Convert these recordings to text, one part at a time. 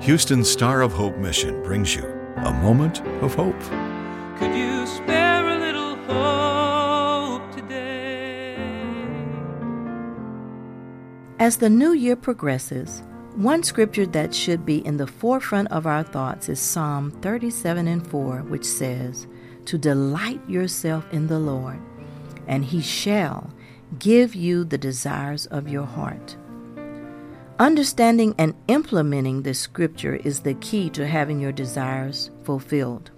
Houston Star of Hope Mission brings you a moment of hope. Could you spare a little hope today? As the new year progresses, one scripture that should be in the forefront of our thoughts is Psalm 37 and 4, which says, To delight yourself in the Lord, and he shall give you the desires of your heart. Understanding and implementing this scripture is the key to having your desires fulfilled.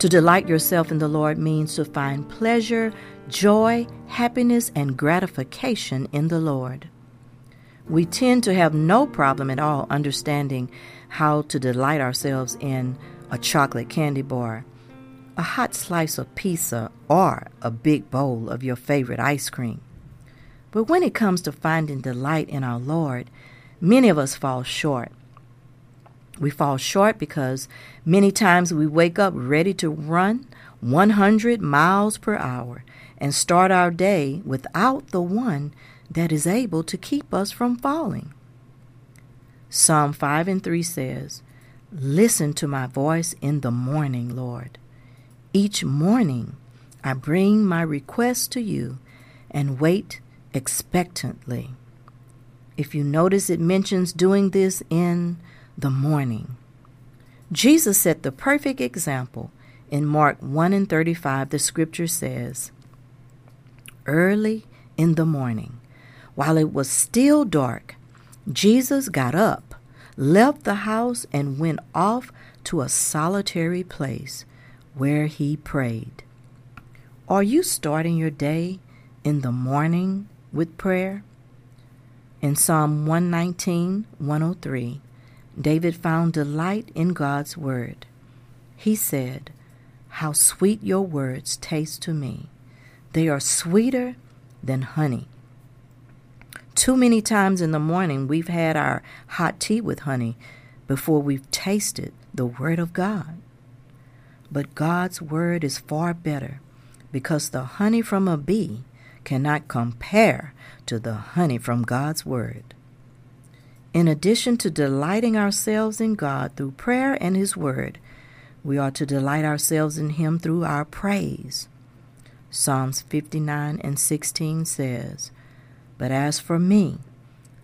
To delight yourself in the Lord means to find pleasure, joy, happiness, and gratification in the Lord. We tend to have no problem at all understanding how to delight ourselves in a chocolate candy bar, a hot slice of pizza, or a big bowl of your favorite ice cream. But when it comes to finding delight in our Lord, many of us fall short. We fall short because many times we wake up ready to run 100 miles per hour and start our day without the one that is able to keep us from falling. Psalm 5 and 3 says, Listen to my voice in the morning, Lord. Each morning I bring my request to you and wait expectantly. If you notice, it mentions doing this in the morning. Jesus set the perfect example. In Mark 1 and 35, the scripture says, Early in the morning, while it was still dark, Jesus got up, left the house, and went off to a solitary place where he prayed. Are you starting your day in the morning with prayer? In Psalm 119, 103, David found delight in God's word. He said, How sweet your words taste to me. They are sweeter than honey. Too many times in the morning we've had our hot tea with honey before we've tasted the Word of God. But God's Word is far better because the honey from a bee cannot compare to the honey from God's Word. In addition to delighting ourselves in God through prayer and His Word, we are to delight ourselves in Him through our praise. Psalms 59 and 16 says, But as for me,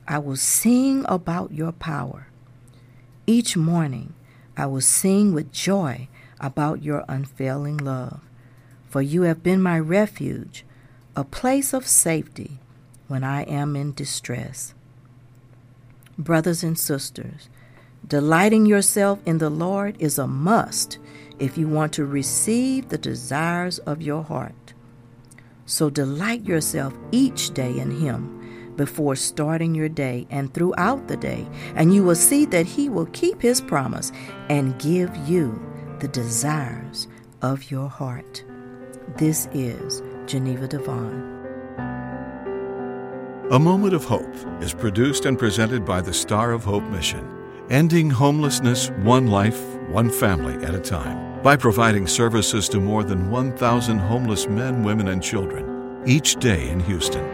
I will sing about your power. Each morning I will sing with joy about your unfailing love, for you have been my refuge a place of safety when I am in distress. Brothers and sisters, delighting yourself in the Lord is a must if you want to receive the desires of your heart. So delight yourself each day in Him before starting your day and throughout the day, and you will see that He will keep His promise and give you the desires of your heart. This is Geneva Devon. A Moment of Hope is produced and presented by the Star of Hope Mission, ending homelessness one life, one family at a time, by providing services to more than 1,000 homeless men, women, and children each day in Houston.